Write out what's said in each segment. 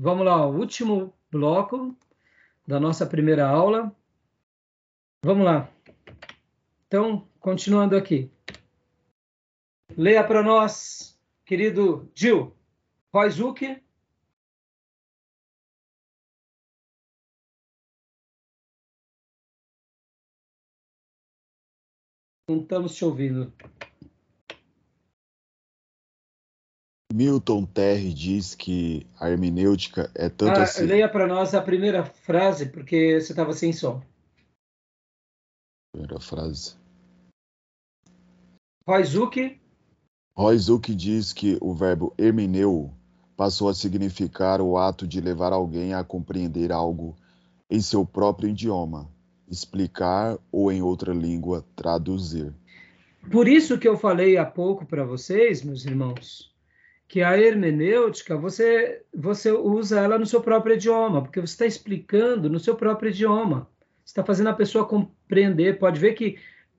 vamos lá, o último bloco da nossa primeira aula. Vamos lá. Então, continuando aqui. Leia para nós, querido Gil. Roizuki. Não estamos te ouvindo. Milton Terry diz que a hermenêutica é tanto ah, assim. Leia para nós a primeira frase, porque você estava sem som. Primeira frase. Roizuki. Roizuki diz que o verbo hermeneu passou a significar o ato de levar alguém a compreender algo em seu próprio idioma, explicar ou em outra língua traduzir. Por isso que eu falei há pouco para vocês, meus irmãos, que a hermenêutica você você usa ela no seu próprio idioma, porque você está explicando no seu próprio idioma. Está fazendo a pessoa compreender. Pode ver que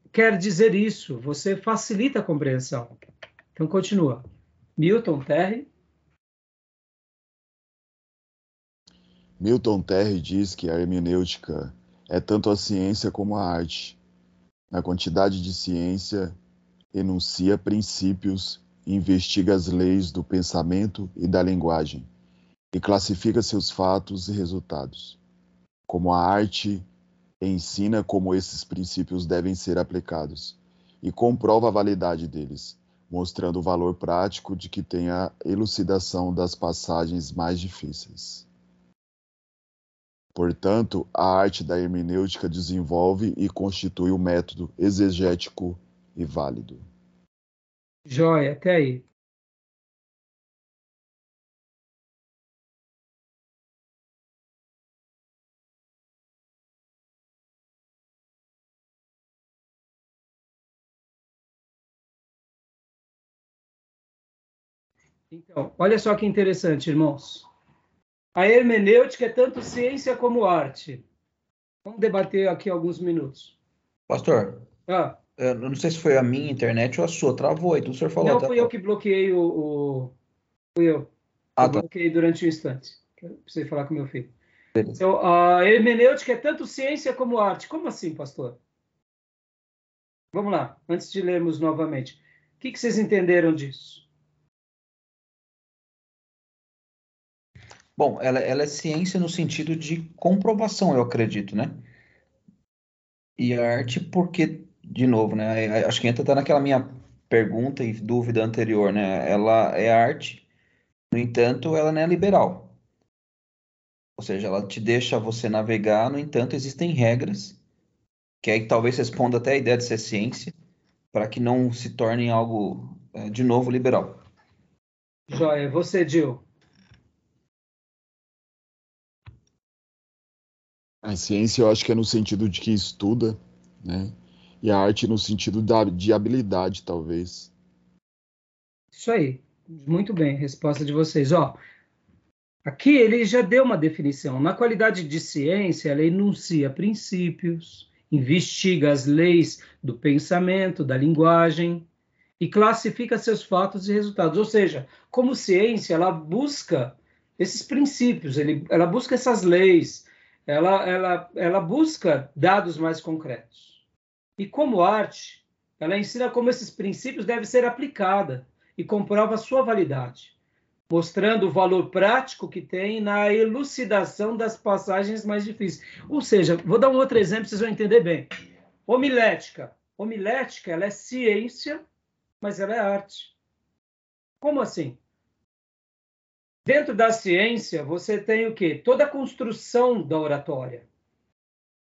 quer dizer isso. Você facilita a compreensão. Então continua. Milton Terry. Milton Terry diz que a hermenêutica é tanto a ciência como a arte. Na quantidade de ciência, enuncia princípios investiga as leis do pensamento e da linguagem e classifica seus fatos e resultados. Como a arte ensina como esses princípios devem ser aplicados e comprova a validade deles, mostrando o valor prático de que tem a elucidação das passagens mais difíceis. Portanto, a arte da hermenêutica desenvolve e constitui o um método exegético e válido. Joia, até aí. Então, olha só que interessante, irmãos. A hermenêutica é tanto ciência como arte. Vamos debater aqui alguns minutos. Pastor. Ah. Eu não sei se foi a minha internet ou a sua, travou aí, o senhor falou. Não, fui eu que bloqueei o, o... Fui eu. Ah, eu tá. bloqueei durante um instante. Eu precisei falar com meu filho. Então, a hermenêutica é tanto ciência como arte. Como assim, pastor? Vamos lá, antes de lermos novamente. O que, que vocês entenderam disso? Bom, ela, ela, é ciência no sentido de comprovação, eu acredito, né? E a arte porque de novo, né? Acho que entra até naquela minha pergunta e dúvida anterior, né? Ela é arte, no entanto, ela não é liberal. Ou seja, ela te deixa você navegar, no entanto, existem regras, que aí talvez responda até a ideia de ser ciência, para que não se torne algo, é, de novo, liberal. Joia. Você, Gil? A ciência, eu acho que é no sentido de que estuda, né? E a arte no sentido da, de habilidade, talvez. Isso aí. Muito bem, resposta de vocês. Ó, aqui ele já deu uma definição. Na qualidade de ciência, ela enuncia princípios, investiga as leis do pensamento, da linguagem e classifica seus fatos e resultados. Ou seja, como ciência, ela busca esses princípios, ele, ela busca essas leis, ela, ela, ela busca dados mais concretos. E como arte, ela ensina como esses princípios devem ser aplicados e comprova sua validade, mostrando o valor prático que tem na elucidação das passagens mais difíceis. Ou seja, vou dar um outro exemplo, vocês vão entender bem. Homilética. Homilética, ela é ciência, mas ela é arte. Como assim? Dentro da ciência, você tem o quê? Toda a construção da oratória.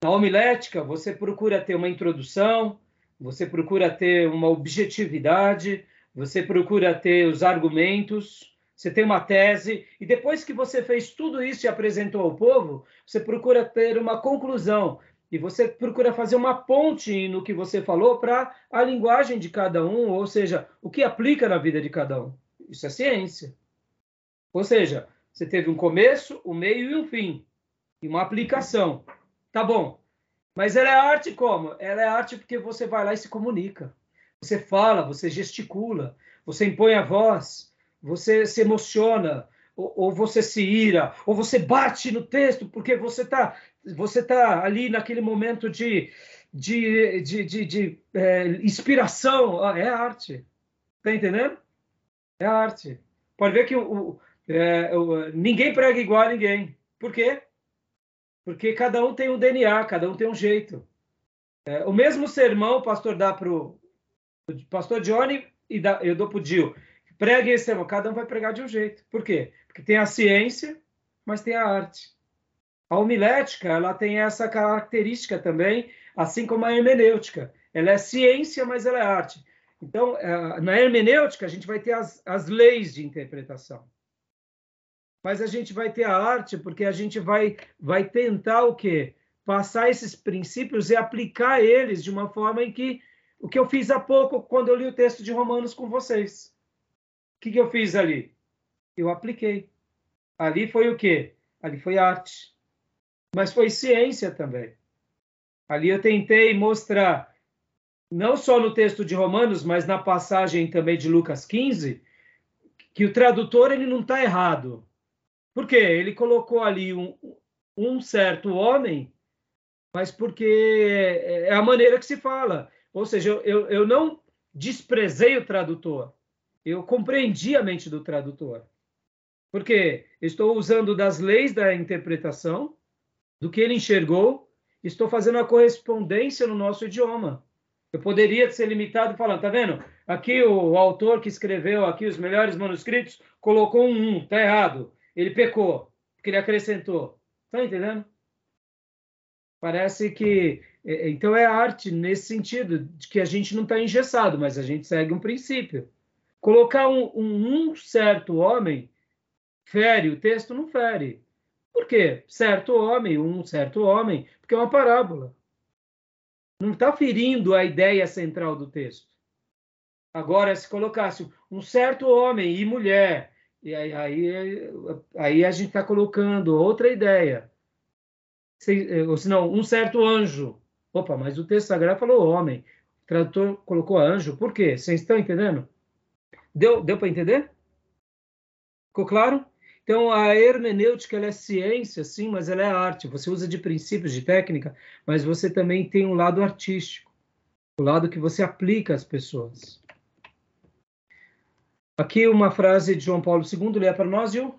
Na homilética, você procura ter uma introdução, você procura ter uma objetividade, você procura ter os argumentos, você tem uma tese, e depois que você fez tudo isso e apresentou ao povo, você procura ter uma conclusão, e você procura fazer uma ponte no que você falou para a linguagem de cada um, ou seja, o que aplica na vida de cada um. Isso é ciência. Ou seja, você teve um começo, um meio e um fim, e uma aplicação. Tá bom. Mas ela é arte como? Ela é arte porque você vai lá e se comunica. Você fala, você gesticula, você impõe a voz, você se emociona, ou, ou você se ira, ou você bate no texto porque você está você tá ali naquele momento de, de, de, de, de é, inspiração. É arte. Tá entendendo? É arte. Pode ver que o, o, é, o, ninguém prega igual a ninguém. Por quê? Porque cada um tem um DNA, cada um tem um jeito. É, o mesmo sermão o pastor dá para o pastor Johnny e dá, eu dou para o Dio. Pregue esse sermão, cada um vai pregar de um jeito. Por quê? Porque tem a ciência, mas tem a arte. A homilética, ela tem essa característica também, assim como a hermenêutica. Ela é ciência, mas ela é arte. Então, é, na hermenêutica, a gente vai ter as, as leis de interpretação. Mas a gente vai ter a arte porque a gente vai, vai tentar o quê? Passar esses princípios e aplicar eles de uma forma em que o que eu fiz há pouco quando eu li o texto de Romanos com vocês. O que, que eu fiz ali? Eu apliquei. Ali foi o quê? Ali foi arte. Mas foi ciência também. Ali eu tentei mostrar, não só no texto de Romanos, mas na passagem também de Lucas 15, que o tradutor ele não está errado. Por quê? Ele colocou ali um, um certo homem, mas porque é a maneira que se fala. Ou seja, eu, eu não desprezei o tradutor, eu compreendi a mente do tradutor. Porque estou usando das leis da interpretação, do que ele enxergou, estou fazendo a correspondência no nosso idioma. Eu poderia ser limitado falando, tá vendo? Aqui o, autor que escreveu aqui os melhores manuscritos colocou um 1, tá errado. Ele pecou, porque ele acrescentou. Tá entendendo? Parece que é, é, então é arte nesse sentido de que a gente não está engessado, mas a gente segue um princípio. Colocar um, um, um, certo homem fere o texto não fere. Por quê? Certo homem, um certo homem, porque é uma parábola. Não está ferindo a ideia central do texto. Agora, se colocasse um certo homem e mulher, e aí, aí, aí a gente está colocando outra ideia. Se, ou se não, um certo anjo. Opa, mas o texto sagrado falou homem. O tradutor colocou anjo. Por quê? Vocês estão entendendo? Deu, deu para entender? Ficou claro? Então, a hermenêutica ela é ciência, sim, mas ela é arte. Você usa de princípios, de técnica, mas você também tem um lado artístico, o lado que você aplica às pessoas. Aqui uma frase de João Paulo II, lê para nós, Gil.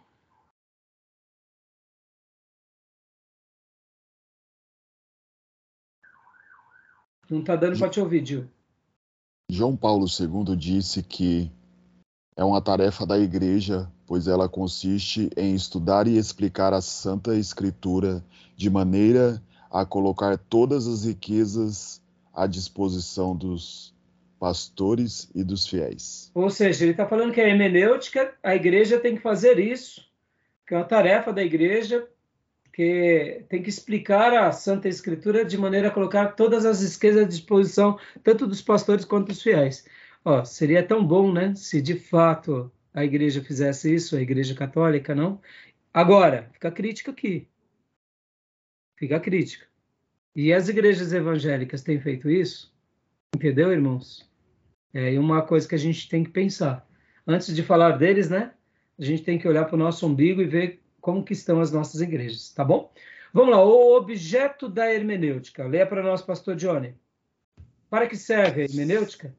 Não está dando para te ouvir, Gil. João Paulo II disse que é uma tarefa da igreja, pois ela consiste em estudar e explicar a Santa Escritura de maneira a colocar todas as riquezas à disposição dos pastores e dos fiéis. Ou seja, ele está falando que a hermenêutica, a igreja tem que fazer isso, que é uma tarefa da igreja que tem que explicar a Santa Escritura de maneira a colocar todas as riquezas à disposição, tanto dos pastores quanto dos fiéis. Ó, seria tão bom, né, se de fato a igreja fizesse isso, a igreja católica, não? Agora, fica a crítica aqui. Fica a crítica. E as igrejas evangélicas têm feito isso? Entendeu, irmãos? É uma coisa que a gente tem que pensar. Antes de falar deles, né? A gente tem que olhar para o nosso umbigo e ver como que estão as nossas igrejas, tá bom? Vamos lá, o objeto da hermenêutica. Leia para nós, pastor Johnny. Para que serve a hermenêutica?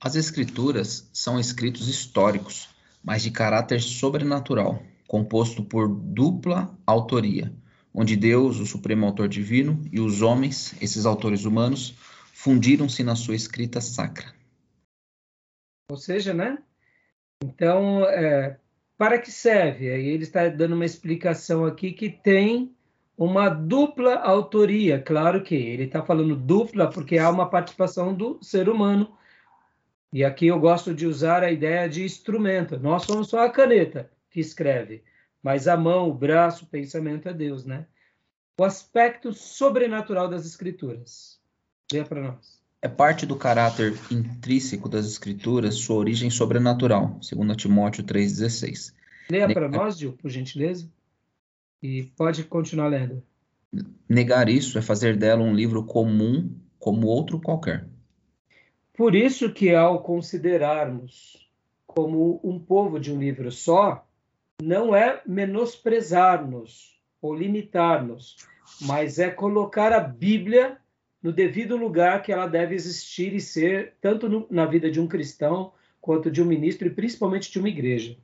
As escrituras são escritos históricos, mas de caráter sobrenatural, composto por dupla autoria, onde Deus, o supremo autor divino, e os homens, esses autores humanos, fundiram-se na sua escrita sacra. Ou seja, né? Então, é, para que serve? Aí ele está dando uma explicação aqui que tem uma dupla autoria. Claro que ele está falando dupla porque há uma participação do ser humano. E aqui eu gosto de usar a ideia de instrumento. Nós somos só a caneta que escreve, mas a mão, o braço, o pensamento é Deus, né? O aspecto sobrenatural das escrituras. Leia para nós é parte do caráter intrínseco das escrituras sua origem sobrenatural, segundo Timóteo 3,16. Leia para nós, Gil, por gentileza. E pode continuar lendo. Negar isso é fazer dela um livro comum como outro qualquer. Por isso que ao considerarmos como um povo de um livro só, não é menosprezar-nos ou limitar-nos, mas é colocar a Bíblia no devido lugar que ela deve existir e ser, tanto no, na vida de um cristão quanto de um ministro e principalmente de uma igreja.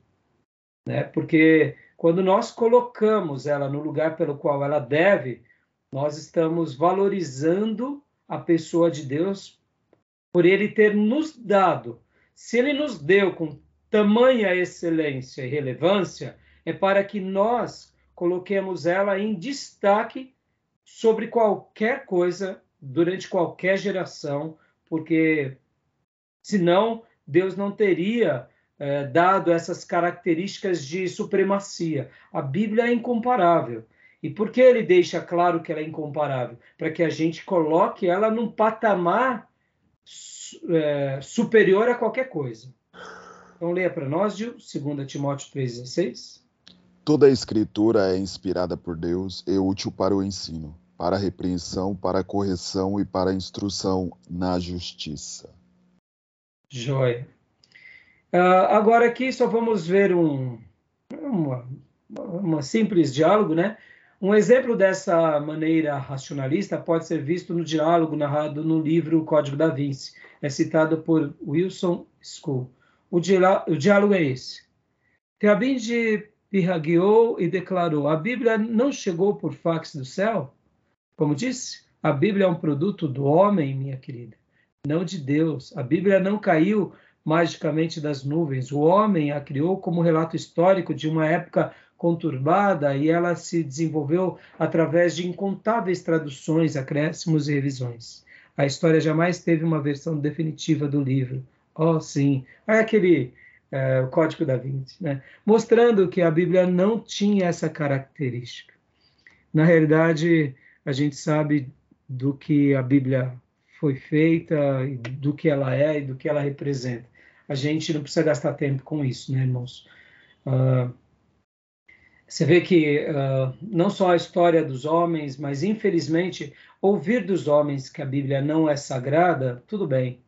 Né? Porque quando nós colocamos ela no lugar pelo qual ela deve, nós estamos valorizando a pessoa de Deus por ele ter nos dado. Se ele nos deu com tamanha excelência e relevância, é para que nós coloquemos ela em destaque sobre qualquer coisa durante qualquer geração, porque senão Deus não teria é, dado essas características de supremacia. A Bíblia é incomparável. E por que ele deixa claro que ela é incomparável? Para que a gente coloque ela num patamar é, superior a qualquer coisa. Então leia para nós, Gil, 2 Timóteo 3,16. Toda a escritura é inspirada por Deus e útil para o ensino, para a repreensão, para a correção e para a instrução na justiça. Joia. Uh, agora aqui só vamos ver um, uma, uma simples diálogo, né? Um exemplo dessa maneira racionalista pode ser visto no diálogo narrado no livro Código da Vinci. É citado por Wilson School. O, o diálogo é esse. Teabinde pirragueou e declarou: A Bíblia não chegou por fax do céu? Como disse, a Bíblia é um produto do homem, minha querida, não de Deus. A Bíblia não caiu magicamente das nuvens. O homem a criou como relato histórico de uma época conturbada e ela se desenvolveu através de incontáveis traduções, acréscimos e revisões. A história jamais teve uma versão definitiva do livro. Oh, sim. É aquele é, o Código da Vinci, né? mostrando que a Bíblia não tinha essa característica. Na realidade, a gente sabe do que a Bíblia foi feita, do que ela é e do que ela representa. A gente não precisa gastar tempo com isso, né, irmãos? Uh, você vê que uh, não só a história dos homens, mas infelizmente ouvir dos homens que a Bíblia não é sagrada, tudo bem.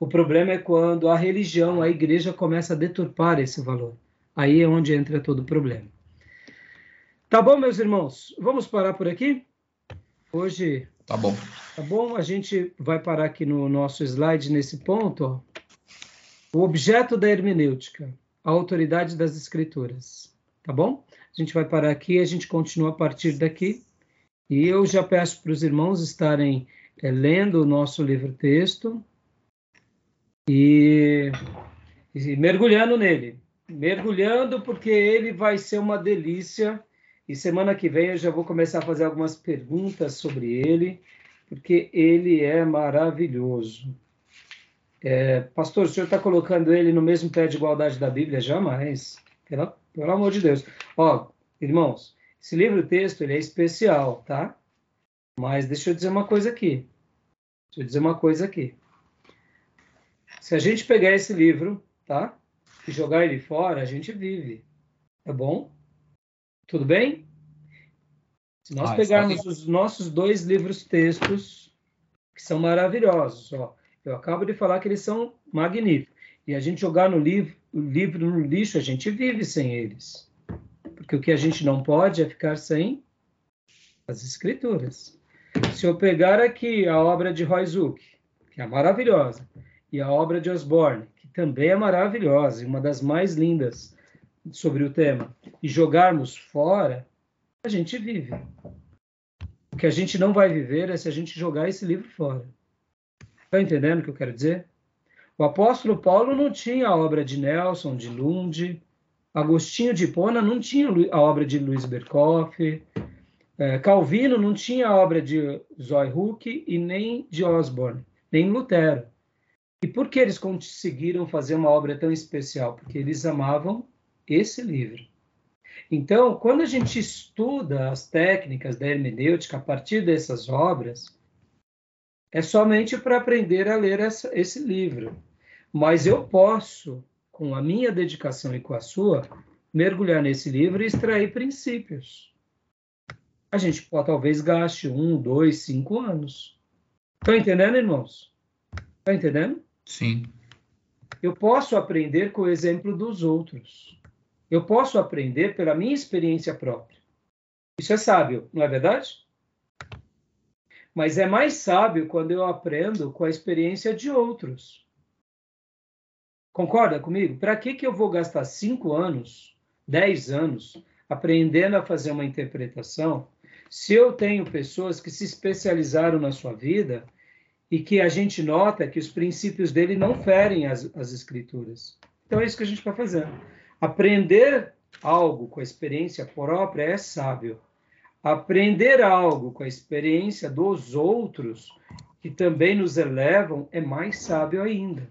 O problema é quando a religião, a igreja começa a deturpar esse valor. Aí é onde entra todo o problema. Tá bom, meus irmãos? Vamos parar por aqui? Hoje. Tá bom. Tá bom? A gente vai parar aqui no nosso slide nesse ponto. Ó. O objeto da hermenêutica, a autoridade das escrituras. Tá bom? A gente vai parar aqui, a gente continua a partir daqui. E eu já peço para os irmãos estarem é, lendo o nosso livro-texto e, e mergulhando nele. Mergulhando, porque ele vai ser uma delícia. E semana que vem eu já vou começar a fazer algumas perguntas sobre ele, porque ele é maravilhoso. É, pastor, o senhor está colocando ele no mesmo pé de igualdade da Bíblia? Jamais. Pelo, pelo amor de Deus. Ó, irmãos, esse livro-texto ele é especial, tá? Mas deixa eu dizer uma coisa aqui. Deixa eu dizer uma coisa aqui. Se a gente pegar esse livro, tá? E jogar ele fora, a gente vive. Tá bom? Tudo bem? Se nós ah, pegarmos os nossos dois livros textos, que são maravilhosos, ó. Eu acabo de falar que eles são magníficos. E a gente jogar no livro, o livro no lixo, a gente vive sem eles. Porque o que a gente não pode é ficar sem as escrituras. Se eu pegar aqui a obra de Roy Zuck, que é maravilhosa, e a obra de Osborne, que também é maravilhosa e uma das mais lindas sobre o tema, e jogarmos fora, a gente vive. O que a gente não vai viver é se a gente jogar esse livro fora. Está entendendo o que eu quero dizer? O apóstolo Paulo não tinha a obra de Nelson, de Lund, Agostinho de Hipona não tinha a obra de Luiz Berkoff, é, Calvino não tinha a obra de Zoe Huck e nem de Osborne, nem Lutero. E por que eles conseguiram fazer uma obra tão especial? Porque eles amavam esse livro. Então, quando a gente estuda as técnicas da hermenêutica a partir dessas obras, é somente para aprender a ler essa, esse livro. Mas eu posso, com a minha dedicação e com a sua, mergulhar nesse livro e extrair princípios. A gente pode, talvez gaste um, dois, cinco anos. Estão entendendo, irmãos? Estão entendendo? Sim. Eu posso aprender com o exemplo dos outros. Eu posso aprender pela minha experiência própria. Isso é sábio, não é verdade? Mas é mais sábio quando eu aprendo com a experiência de outros. Concorda comigo? Para que, que eu vou gastar cinco anos, dez anos, aprendendo a fazer uma interpretação, se eu tenho pessoas que se especializaram na sua vida e que a gente nota que os princípios dele não ferem as, as escrituras? Então é isso que a gente vai fazer. Aprender algo com a experiência própria é sábio. Aprender algo com a experiência dos outros, que também nos elevam, é mais sábio ainda.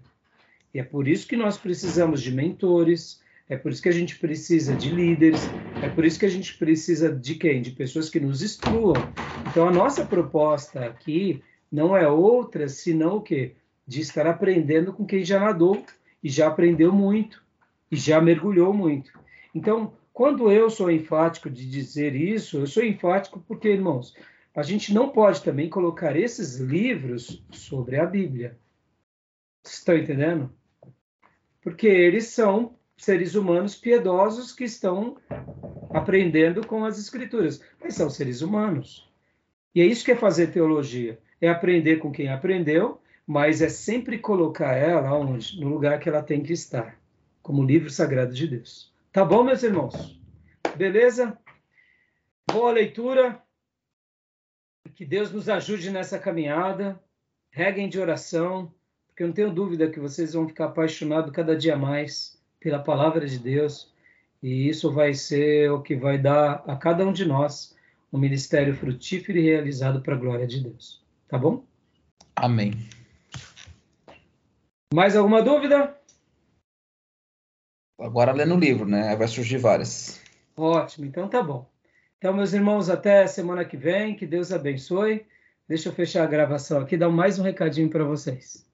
E é por isso que nós precisamos de mentores, é por isso que a gente precisa de líderes, é por isso que a gente precisa de quem? De pessoas que nos instruam. Então a nossa proposta aqui não é outra senão o quê? De estar aprendendo com quem já nadou e já aprendeu muito e já mergulhou muito. Então, quando eu sou enfático de dizer isso, eu sou enfático porque, irmãos, a gente não pode também colocar esses livros sobre a Bíblia. Estão entendendo? Porque eles são seres humanos piedosos que estão aprendendo com as escrituras, mas são seres humanos. E é isso que é fazer teologia, é aprender com quem aprendeu, mas é sempre colocar ela onde? No lugar que ela tem que estar, como livro sagrado de Deus. Tá bom, meus irmãos? Beleza? Boa leitura. Que Deus nos ajude nessa caminhada. Reguem de oração, porque eu não tenho dúvida que vocês vão ficar apaixonados cada dia mais pela palavra de Deus. E isso vai ser o que vai dar a cada um de nós um ministério frutífero e realizado para a glória de Deus. Tá bom? Amém. Mais alguma dúvida? Agora lendo o livro, né? Vai surgir várias. Ótimo, então tá bom. Então, meus irmãos, até semana que vem, que Deus abençoe. Deixa eu fechar a gravação aqui, dar mais um recadinho para vocês.